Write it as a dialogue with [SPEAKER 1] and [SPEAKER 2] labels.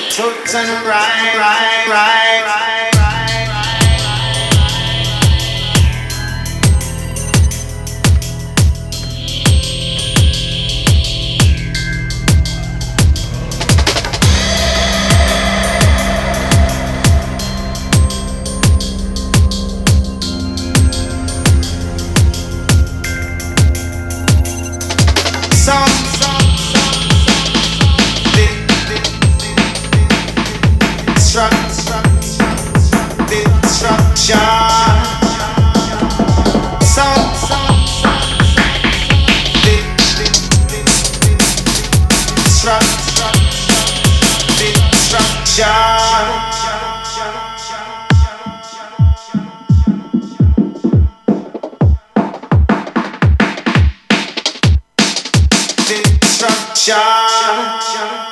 [SPEAKER 1] toots and right, right, right, right. Destruction.